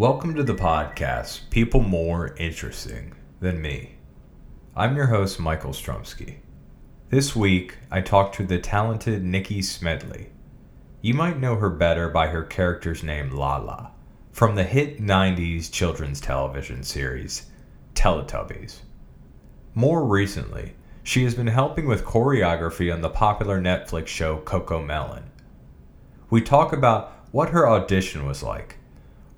Welcome to the podcast, People More Interesting Than Me. I'm your host, Michael Strumsky. This week, I talked to the talented Nikky Smedley. You might know her better by her character's name, Laa-Laa, from the hit 90s children's television series, Teletubbies. More recently, she has been helping with choreography on the popular Netflix show CoComelon. We talk about what her audition was like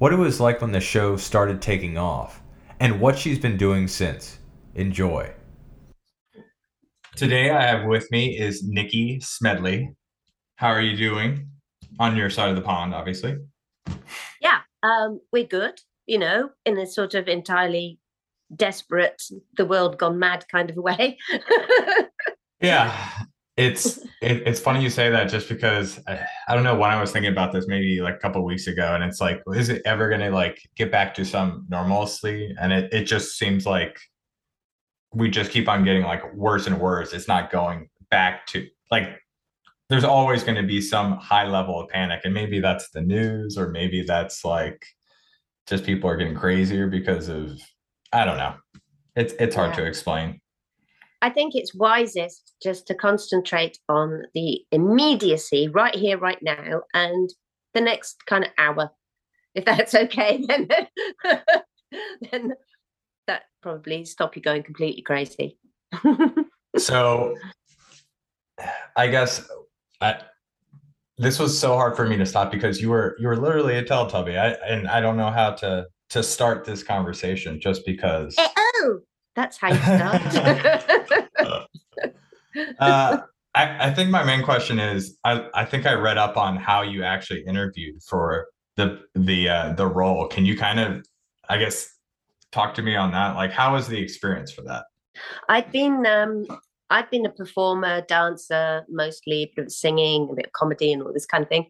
what it was like when the show started taking off, and what she's been doing since. Enjoy. Today, I have with me is Nikky Smedley. How are you doing on your side of the pond, obviously? Yeah, um, we're good, you know, in a sort of entirely desperate, the world gone mad kind of way. yeah, it's it, it's funny you say that just because I, I, don't know when I was thinking about this maybe like a couple weeks ago and it's like is it ever going to like get back to some normalcy? And it it just seems like we just keep on getting like worse and worse. It's not going back to like there's always going to be some high level of panic and maybe that's the news or maybe that's like just people are getting crazier because of I don't know. It's it's hard yeah. to explain I think it's wisest just to concentrate on the immediacy right here, right now, and the next kind of hour. If that's okay, then then that probably stop you going completely crazy. so, I guess I, this was so hard for me to stop because you were you were literally a Teletubby, I, and I don't know how to to start this conversation just because. Eh, oh, that's how you start. uh, I, I think my main question is I, I think I read up on how you actually interviewed for the the uh, the role. Can you kind of I guess talk to me on that? Like how was the experience for that? I've been um I've been a performer, dancer, mostly a bit of singing, a bit of comedy and all this kind of thing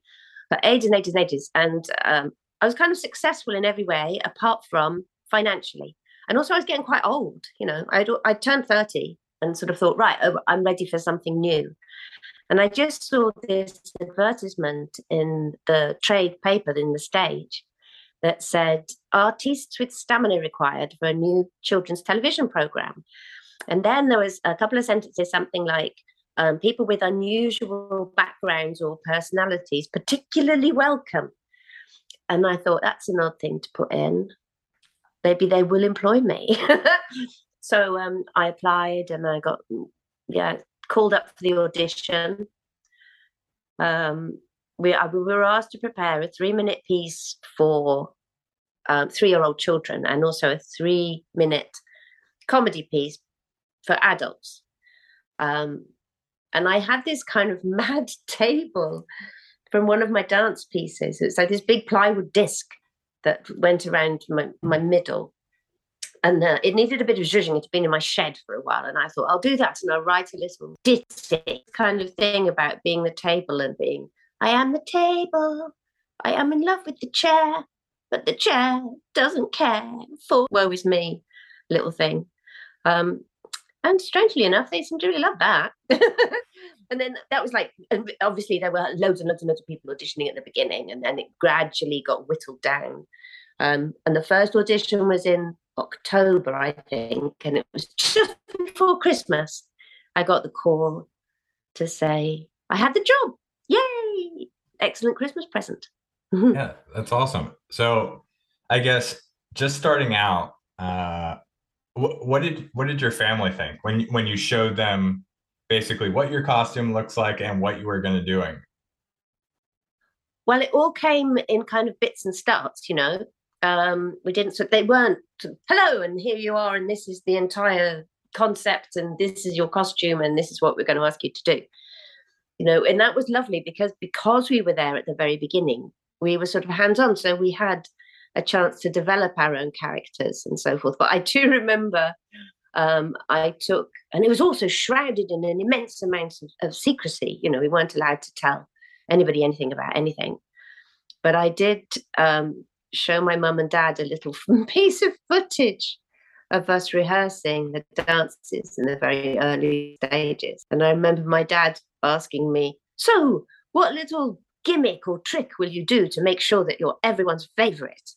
for ages and ages and ages. And um, I was kind of successful in every way apart from financially and also I was getting quite old. You know, I'd I turned thirty and sort of thought, right, oh, I'm ready for something new. And I just saw this advertisement in the trade paper in the stage that said artists with stamina required for a new children's television program. And then there was a couple of sentences, something like um, people with unusual backgrounds or personalities, particularly welcome. And I thought that's an odd thing to put in maybe they will employ me. so um, I applied and I got yeah called up for the audition. Um, we, we were asked to prepare a three minute piece for um, three year old children and also a three minute comedy piece for adults. Um, and I had this kind of mad table from one of my dance pieces. It's like this big plywood disc that went around my, my middle. And uh, it needed a bit of zhuzhing. It's been in my shed for a while. And I thought, I'll do that. And I'll write a little ditty kind of thing about being the table and being, I am the table. I am in love with the chair, but the chair doesn't care for woe is me little thing. Um, and strangely enough, they seem to really love that. and then that was like, obviously, there were loads and loads and loads of people auditioning at the beginning, and then it gradually got whittled down. Um, and the first audition was in October, I think, and it was just before Christmas. I got the call to say I had the job. Yay! Excellent Christmas present. yeah, that's awesome. So, I guess just starting out, uh, what, what did what did your family think when when you showed them basically what your costume looks like and what you were going to doing? Well, it all came in kind of bits and starts, you know. Um, we didn't, so they weren't, hello, and here you are, and this is the entire concept, and this is your costume, and this is what we're going to ask you to do. You know, and that was lovely because because we were there at the very beginning, we were sort of hands on. So we had a chance to develop our own characters and so forth. But I do remember um, I took, and it was also shrouded in an immense amount of, of, secrecy. You know, we weren't allowed to tell anybody anything about anything. But I did um, show my mum and dad a little piece of footage of us rehearsing the dances in the very early stages. And I remember my dad asking me, So, what little gimmick or trick will you do to make sure that you're everyone's favorite?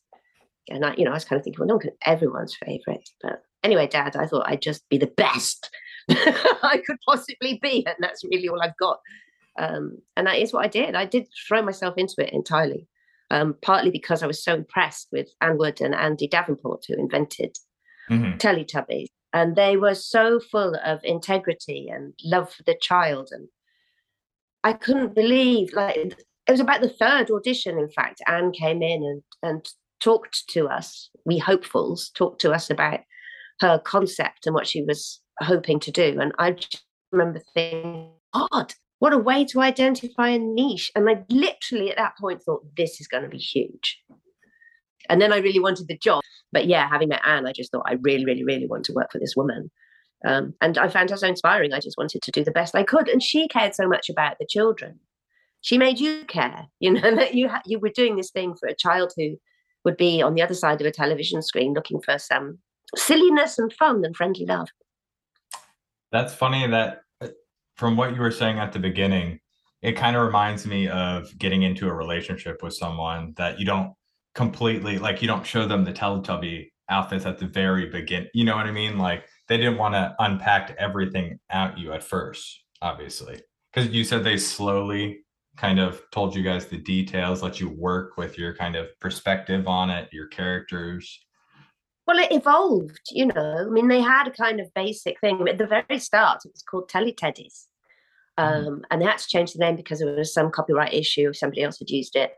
And I, you know, I was kind of thinking, well, no one everyone's favorite. But anyway, Dad, I thought I'd just be the best I could possibly be, and that's really all I've got. Um, and that is what I did. I did throw myself into it entirely, um, partly because I was so impressed with Anne Wood and Andy Davenport, who invented mm-hmm. Teletubbies. And they were so full of integrity and love for the child. And I couldn't believe, like, it was about the third audition, in fact. Anne came in and, and talked to us, we hopefuls talked to us about her concept and what she was hoping to do. And I just remember thinking, God, what a way to identify a niche. And I literally at that point thought, this is going to be huge. And then I really wanted the job. But yeah, having met Anne, I just thought, I really, really, really want to work for this woman. Um, and I found her so inspiring. I just wanted to do the best I could. And she cared so much about the children. She made you care, you know, that you, ha- you were doing this thing for a child who would be on the other side of a television screen looking for some silliness and fun and friendly love. That's funny that from what you were saying at the beginning, it kind of reminds me of getting into a relationship with someone that you don't completely like you don't show them the Teletubby outfits at the very beginning. You know what I mean? Like they didn't want to unpack everything at you at first, obviously. Because you said they slowly kind of told you guys the details, let you work with your kind of perspective on it, your characters. Well, it evolved, you know. I mean, they had a kind of basic thing. At the very start, it was called Teleteddies. Mm-hmm. Um. And they had to change the name because there was some copyright issue, somebody else had used it.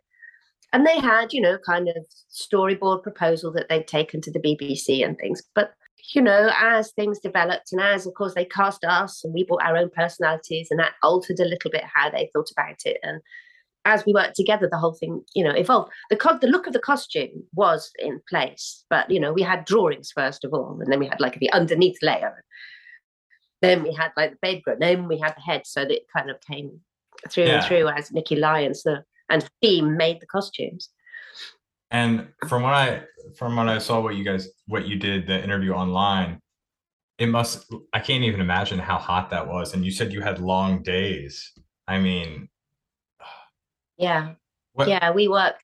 And they had, you know, kind of storyboard proposal that they'd taken to the BBC and things. But, you know, as things developed and as, of course, they cast us and we brought our own personalities and that altered a little bit how they thought about it. And as we worked together, the whole thing, you know, evolved. The co- the look of the costume was in place, but you know, we had drawings first of all, and then we had like the underneath layer. Then we had like the baby grow, then we had the head, so that it kind of came through yeah. and through as Nikki Lyons the and team made the costumes. And from what I from what I saw, what you guys what you did the interview online, it must I can't even imagine how hot that was. And you said you had long days. I mean, yeah. What? Yeah, we work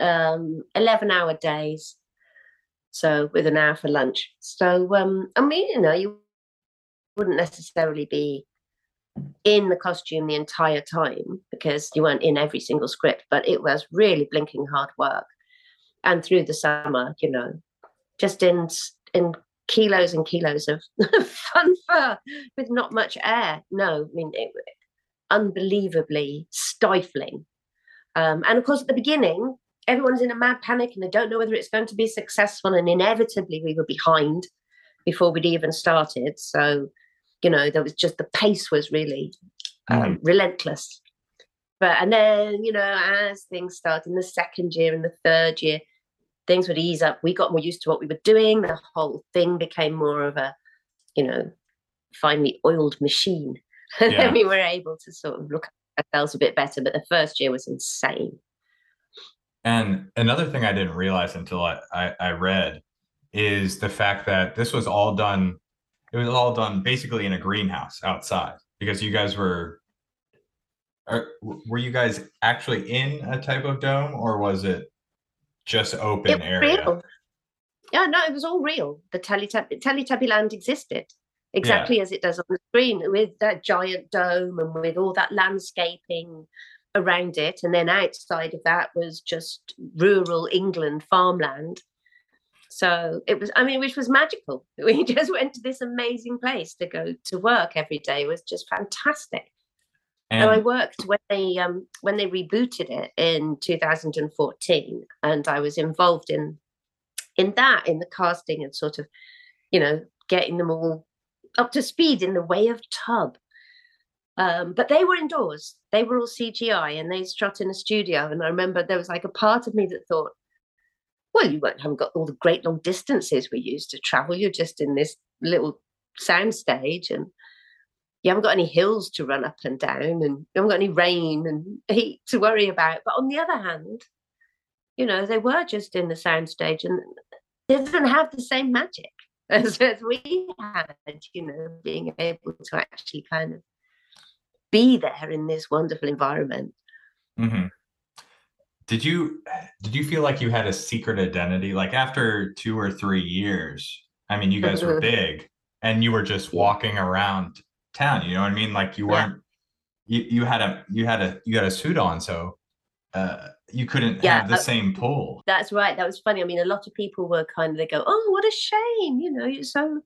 um 11 hour days. So with an hour for lunch. So um I mean, you know, you wouldn't necessarily be in the costume the entire time because you weren't in every single script, but it was really blinking hard work. And through the summer, you know, just in in kilos and kilos of fun fur with not much air. No, I mean, it, unbelievably stifling um, and of course, at the beginning, everyone's in a mad panic and they don't know whether it's going to be successful. And inevitably, we were behind before we'd even started. So, you know, there was just the pace was really um, mm. relentless. But and then, you know, as things started in the second year and the third year, things would ease up. We got more used to what we were doing. The whole thing became more of a, you know, finely oiled machine. And yeah. then we were able to sort of look ourselves a bit better, but the first year was insane. And another thing I didn't realize until I, I, I read is the fact that this was all done, it was all done basically in a greenhouse outside because you guys were are, were you guys actually in a type of dome or was it just open it area? Real. Yeah, no, it was all real. The Teletubby, Teletubby Land existed exactly yeah. as it does on the screen with that giant dome and with all that landscaping around it. And then outside of that was just rural England farmland. So it was, I mean, which was magical. We just went to this amazing place to go to work every day. It was just fantastic. And, and I worked when they um, when they rebooted it in 2014, and I was involved in in that in the casting and sort of, you know, getting them all up to speed in the way of tub. Um, but they were indoors. They were all CGI and they shot in a studio. And I remember there was like a part of me that thought, well, you haven't got all the great long distances we used to travel. You're just in this little sound stage and you haven't got any hills to run up and down and you haven't got any rain and heat to worry about. But on the other hand, you know, they were just in the sound stage and they didn't have the same magic as, as we had, you know, being able to actually kind of be there in this wonderful environment. Mm-hmm. did you did you feel like you had a secret identity like after two or three years i mean you guys were big and you were just walking around town you know what i mean like you weren't yeah. you, you had a you had a you had a suit on so uh you couldn't yeah, have the uh, same pull. That's right that was funny i mean a lot of people were kind of they go oh what a shame you know you're so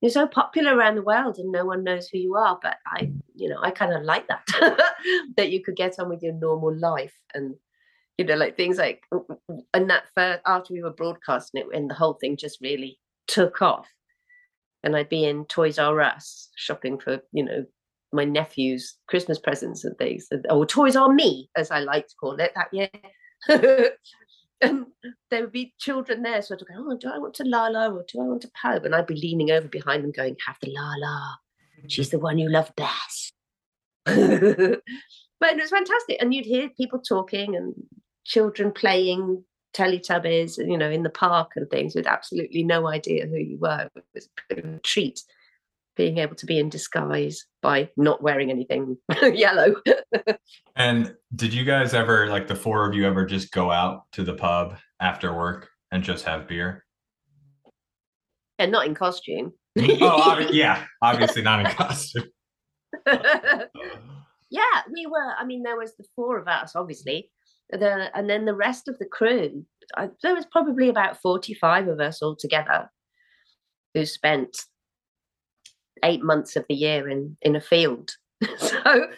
you're so popular around the world and no one knows who you are but i you know i kind of like that that you could get on with your normal life and you know like things like and that first after we were broadcasting it and the whole thing just really took off. And i'd be in toys r us shopping for you know my nephew's christmas presents and things or toys r me as i like to call it that year and um, there would be children there sort of going, oh, do I want to Laa-Laa or do I want to Pobe? And I'd be leaning over behind them going, have the Laa-Laa. She's the one you love best. but it was fantastic. And you'd hear people talking and children playing Teletubbies, you know, in the park and things with absolutely no idea who you were. It was a treat being able to be in disguise by not wearing anything yellow. and did you guys ever, like the four of you, ever just go out to the pub after work and just have beer? And not in costume. oh, obvi- yeah, obviously not in costume. yeah, we were. I mean, there was the four of us, obviously, the and then the rest of the crew. I, there was probably about forty-five of us all together who spent eight months of the year in in a field. so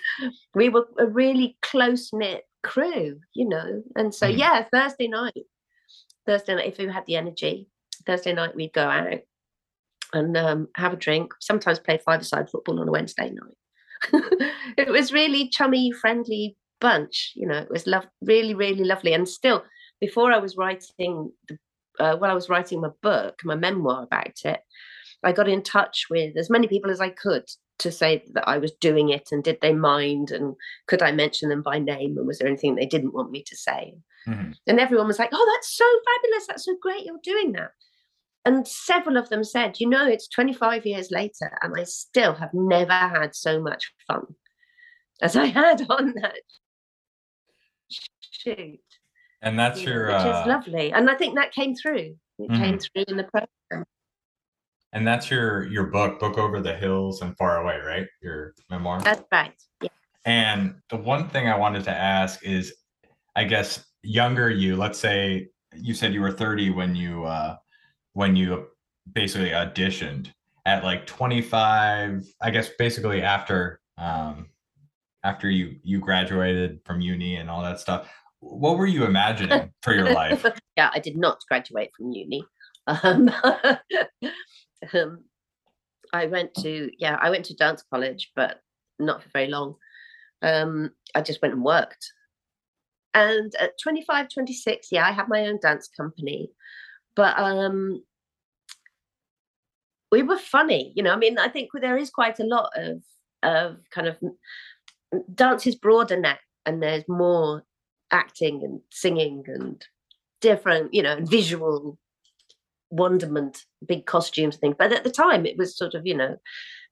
we were a really close knit crew, you know. And so mm. yeah, Thursday night, Thursday night, if we had the energy, Thursday night we'd go out and um, have a drink. Sometimes play five-a-side football on a Wednesday night. it was really chummy, friendly bunch. You know, it was love, really, really lovely. And still, before I was writing the, uh, while I was writing my book, my memoir about it, I got in touch with as many people as I could to say that I was doing it and did they mind and could I mention them by name and was there anything they didn't want me to say? Mm-hmm. And everyone was like, oh, that's so fabulous. That's so great. You're doing that. And several of them said, you know, it's 25 years later and I still have never had so much fun as I had on that shoot. And that's your. Which uh... is lovely. And I think that came through. It mm-hmm. came through in the program. And that's your your book, Book Over the Hills and Far Away, right? Your memoir. That's right. Yeah. And the one thing I wanted to ask is, I guess younger you, let's say you said you were 30 when you uh when you basically auditioned at like 25, I guess basically after um after you you graduated from uni and all that stuff. What were you imagining for your life? yeah, I did not graduate from uni. Um, um, I went to yeah, I went to dance college, but not for very long. Um, I just went and worked. And at 25, 26, yeah, I had my own dance company, but um, we were funny, you know. I mean, I think there is quite a lot of of kind of dance is broader now, and there's more acting and singing and different, you know, visual wonderment, big costumes thing. But at the time, it was sort of, you know, it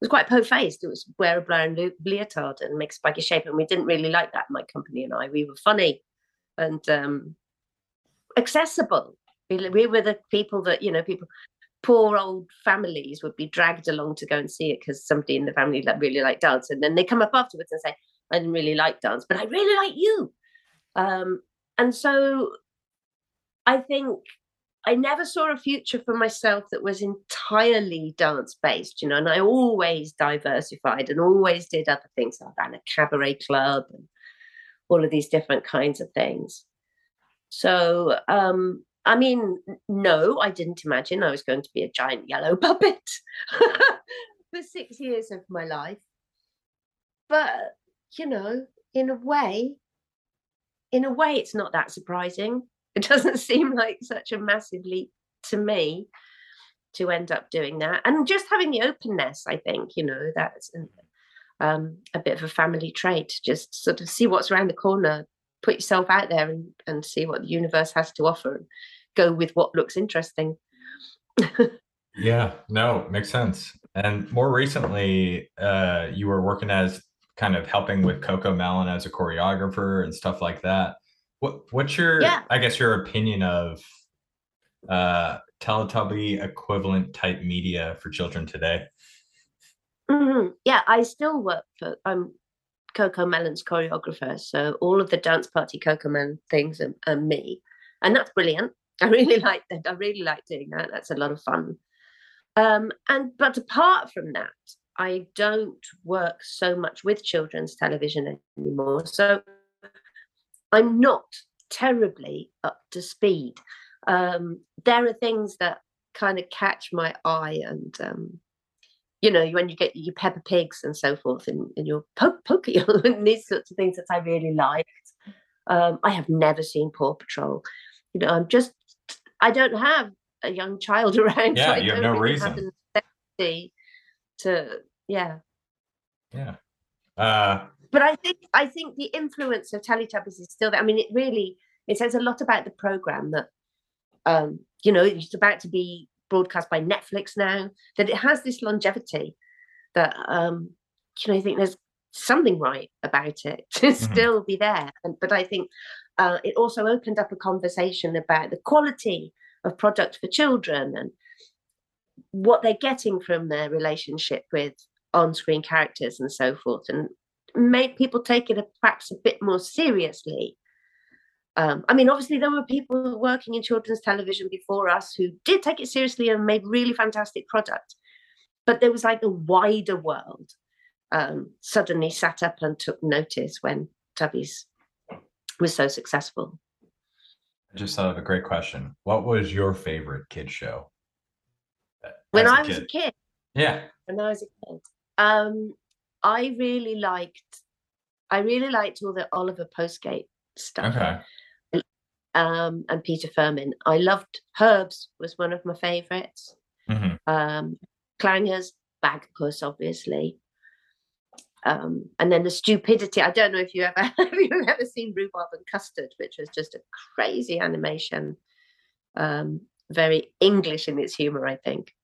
was quite po-faced. It was wear a brown leotard and make spiky shape, and we didn't really like that. My company and I, we were funny and um, accessible. We, we were the people that you know, people, poor old families would be dragged along to go and see it because somebody in the family that really liked dance, and then they come up afterwards and say, "I didn't really like dance, but I really like you." Um, and so, I think I never saw a future for myself that was entirely dance based, you know, and I always diversified and always did other things. I ran a cabaret club and all of these different kinds of things. So, um, I mean, no, I didn't imagine I was going to be a giant yellow puppet for six years of my life. But, you know, in a way, in a way, it's not that surprising it doesn't seem like such a massive leap to me to end up doing that. And just having the openness i think you know that's um, a bit of a family trait just sort of see what's around the corner put yourself out there and, and see what the universe has to offer and go with what looks interesting. Yeah no makes sense. And more recently uh, you were working as kind of helping with CoComelon as a choreographer and stuff like that What what's your Yeah. I guess your opinion of uh Teletubby equivalent type media for children today? Mhm. Yeah, I still work for I'm CoComelon's choreographer, so all of the dance party CoComelon things are, are me, and that's brilliant. I really like that. I really like doing that. That's a lot of fun. Um, and but apart from that, I don't work so much with children's television anymore. So I'm not terribly up to speed. Um, there are things that kind of catch my eye and um, you know, when you get your Peppa Pigs and so forth, and, and your po- Pokey and these sorts of things that I really liked. Um, I have never seen Paw Patrol. You know, I'm just, I don't have a young child around. Yeah, so you have no really reason. Have to, yeah. Yeah. Uh But I think I think the influence of Teletubbies is still there. I mean, it really it says a lot about the program that, um, you know, it's about to be broadcast by Netflix now. That it has this longevity. That um, you know, I think there's something right about it to Mhm. still be there. And but I think uh, it also opened up a conversation about the quality of product for children and what they're getting from their relationship with on-screen characters and so forth, and made people take it a, perhaps a bit more seriously. Um, I mean, obviously, there were people working in children's television before us who did take it seriously and made really fantastic product. But there was like a wider world um, suddenly sat up and took notice when Tubbies was so successful. I just thought of a great question. What was your favorite kid show? When I was a kid, Yeah. when I was a kid, um, I really liked, I really liked all the Oliver Postgate stuff. Okay. um, and Peter Firmin. I loved Herbs was one of my favourites. hmm Um, Clangers, Bagpuss, obviously. Um, and then the stupidity. I don't know if you ever have you ever seen Rhubarb and Custard, which was just a crazy animation. Um, very English in its humour, I think.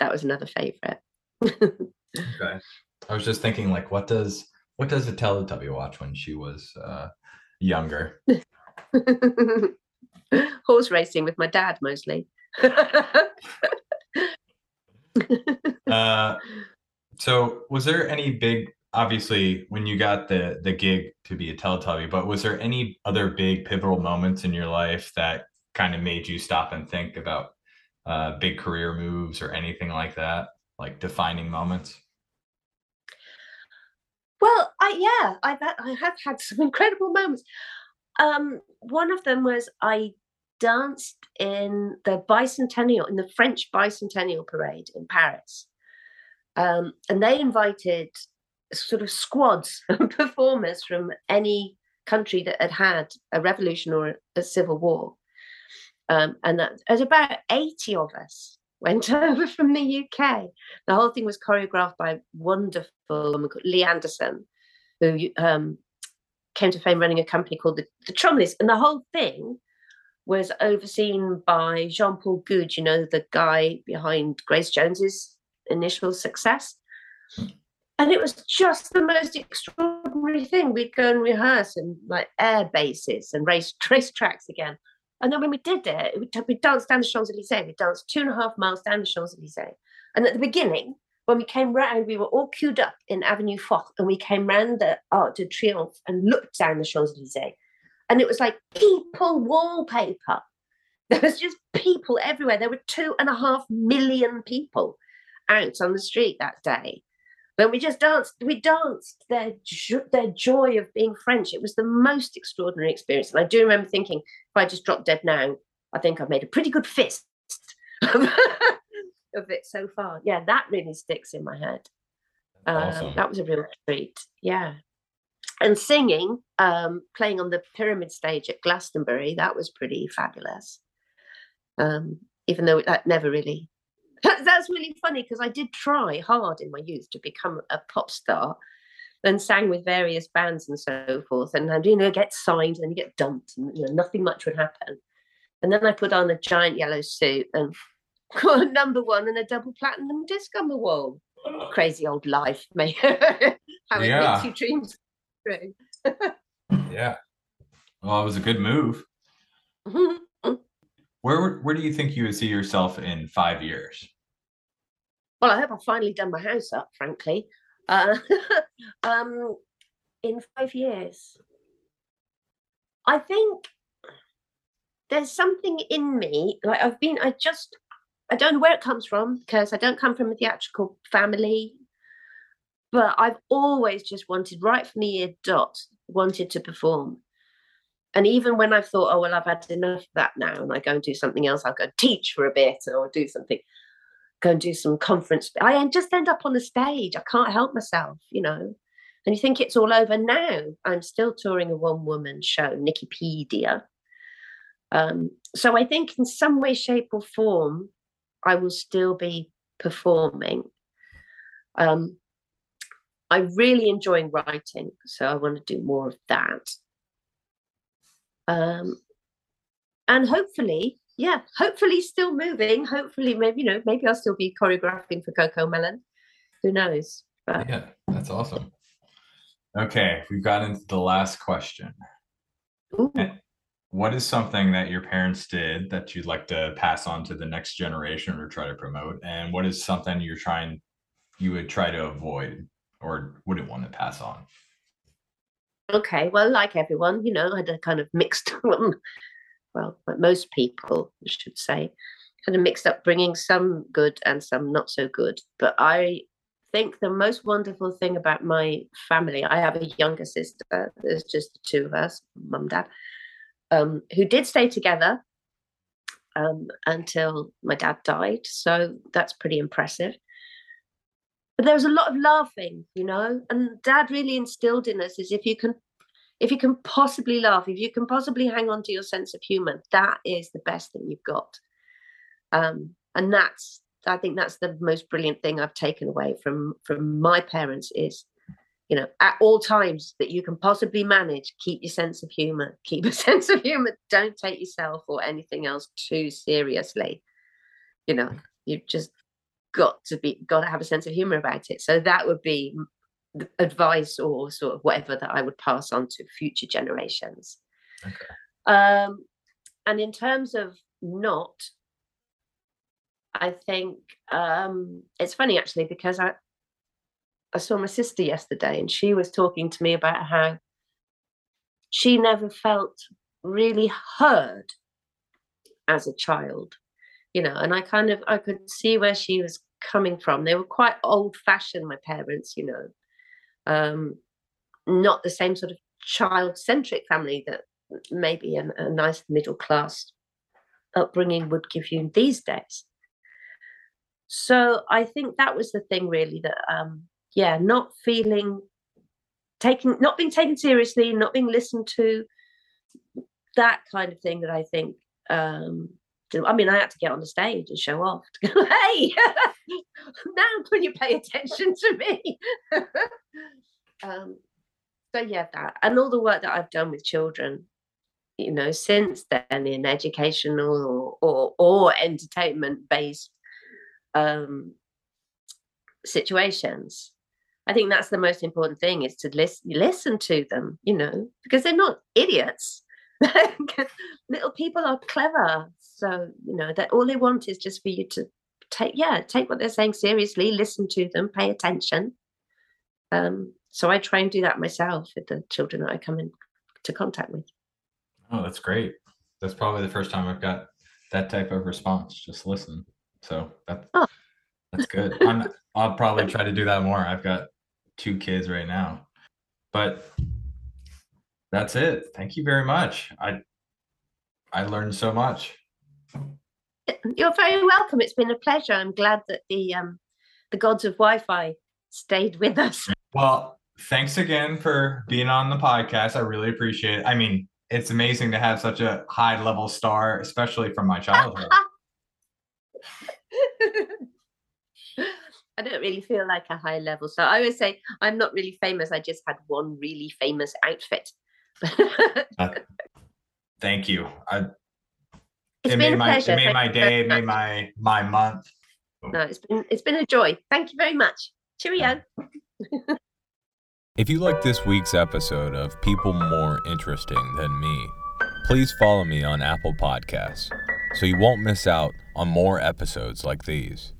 That was another favourite. Okay. I was just thinking like what does what does a Teletubby watch when she was uh younger? Horse racing with my dad mostly. Uh so was there any big obviously when you got the the gig to be a Teletubby, but was there any other big pivotal moments in your life that kind of made you stop and think about uh big career moves or anything like that? Like defining moments? Well, I yeah, had, I have had some incredible moments. Um, one of them was I danced in the bicentennial in the French bicentennial parade in Paris, um, and they invited sort of squads of performers from any country that had had a revolution or a, a civil war, um, and that, there's about eighty of us went over from the UK. The whole thing was choreographed by wonderful woman called Lea Anderson, who um, came to fame running a company called the, the Cholmondeleys. And the whole thing was overseen by Jean Paul Goude, you know, the guy behind Grace Jones's initial success. And it was just the most extraordinary thing. We'd go and rehearse in like air bases and race race tracks again. And then when we did it, we, we danced down the Champs Elysees. We danced two and a half miles down the Champs Elysees. And at the beginning, when we came round, we were all queued up in Avenue Foch, and we came round the Arc de Triomphe and looked down the Champs Elysees. And it was like people wallpaper. There was just people everywhere. There were two and a half million people out on the street that day. Then we just danced. We danced their jo- their joy of being French. It was the most extraordinary experience. And I do remember thinking, if I just drop dead now, I think I've made a pretty good fist of it so far. Yeah, that really sticks in my head. Um, Awesome. That was a real treat. Yeah. And singing, um, playing on the pyramid stage at Glastonbury, that was pretty fabulous. Um, even though that never really. That, that's really funny because I did try hard in my youth to become a pop star and sang with various bands and so forth. And I'd, you know, get signed and you get dumped and you know, nothing much would happen. And then I put on a giant yellow suit and got a number one and a double platinum disc on the wall. Crazy old life, mate. How it Yeah. makes you dreams true. Yeah. Well, it was a good move. where where do you think you would see yourself in five years? Well, I hope I've finally done my house up, frankly. Uh, um, in five years, I think there's something in me. Like I've been, I just, I don't know where it comes from because I don't come from a theatrical family, but I've always just wanted, right from the year dot, wanted to perform. And even when I've thought, oh, well, I've had enough of that now and I go and do something else, I'll go teach for a bit or do something, go and do some conference. I just end up on the stage. I can't help myself, you know. And you think it's all over now. I'm still touring a one woman show, Nickipedia. Um, so I think in some way, shape, or form, I will still be performing. Um, I'm really enjoying writing, so I want to do more of that. Um, and hopefully, yeah, hopefully still moving. Hopefully, maybe you know, maybe I'll still be choreographing for CoComelon. Who knows? But... Yeah, that's awesome. Okay, we've got into the last question. Ooh. What is something that your parents did that you'd like to pass on to the next generation or try to promote? And what is something you're trying you would try to avoid or wouldn't want to pass on? Okay, well, like everyone, you know, I had a kind of mixed one. Well, most people, I should say, kind of mixed upbringing, some good and some not so good. But I think the most wonderful thing about my family, I have a younger sister, there's just two of us, mum, dad, um, who did stay together um, until my dad died. So that's pretty impressive. But there was a lot of laughing, you know, and dad really instilled in us is if you can if you can possibly laugh, if you can possibly hang on to your sense of humor, that is the best thing you've got. Um, and that's I think that's the most brilliant thing I've taken away from from my parents is, you know, at all times that you can possibly manage, keep your sense of humor, keep a sense of humor. Don't take yourself or anything else too seriously. You know, you've just got to be got to have a sense of humor about it. So that would be advice or sort of whatever that I would pass on to future generations. Okay. Um, and in terms of not I think um, it's funny actually because I I saw my sister yesterday and she was talking to me about how she never felt really heard as a child, you know, and I kind of I could see where she was coming from. They were quite old fashioned, my parents, you know, um, not the same sort of child centric family that maybe a, a nice middle class upbringing would give you these days. So i think that was the thing really that um yeah not feeling taking not being taken seriously not being listened to that kind of thing that i think um I mean, I had to get on the stage and show off. To go, hey, now can you pay attention to me? um, so yeah, that and all the work that I've done with children, you know, since then in educational or or, or entertainment based um, situations. I think that's the most important thing is to listen listen to them, you know, because they're not idiots. Little people are clever. So, you know, that all they want is just for you to take yeah, take what they're saying seriously, listen to them, pay attention. Um, so I try and do that myself with the children that I come into contact with. Oh, that's great. That's probably the first time I've got that type of response. Just listen. So that's oh. that's good. I'm I'll probably try to do that more. I've got two kids right now. But that's it. Thank you very much. I I learned so much. You're very welcome. It's been a pleasure. I'm glad that the um the gods of Wi-Fi stayed with us. Well, thanks again for being on the podcast. I really appreciate it. I mean, it's amazing to have such a high level star, especially from my childhood. I don't really feel like a high level. So I always say I'm not really famous. I just had one really famous outfit. uh, thank you. I, it made my it made my day, it made my my month. No, it's been it's been a joy. Thank you very much. Cheerio. If you like this week's episode of People More Interesting Than Me, please follow me on Apple Podcasts so you won't miss out on more episodes like these.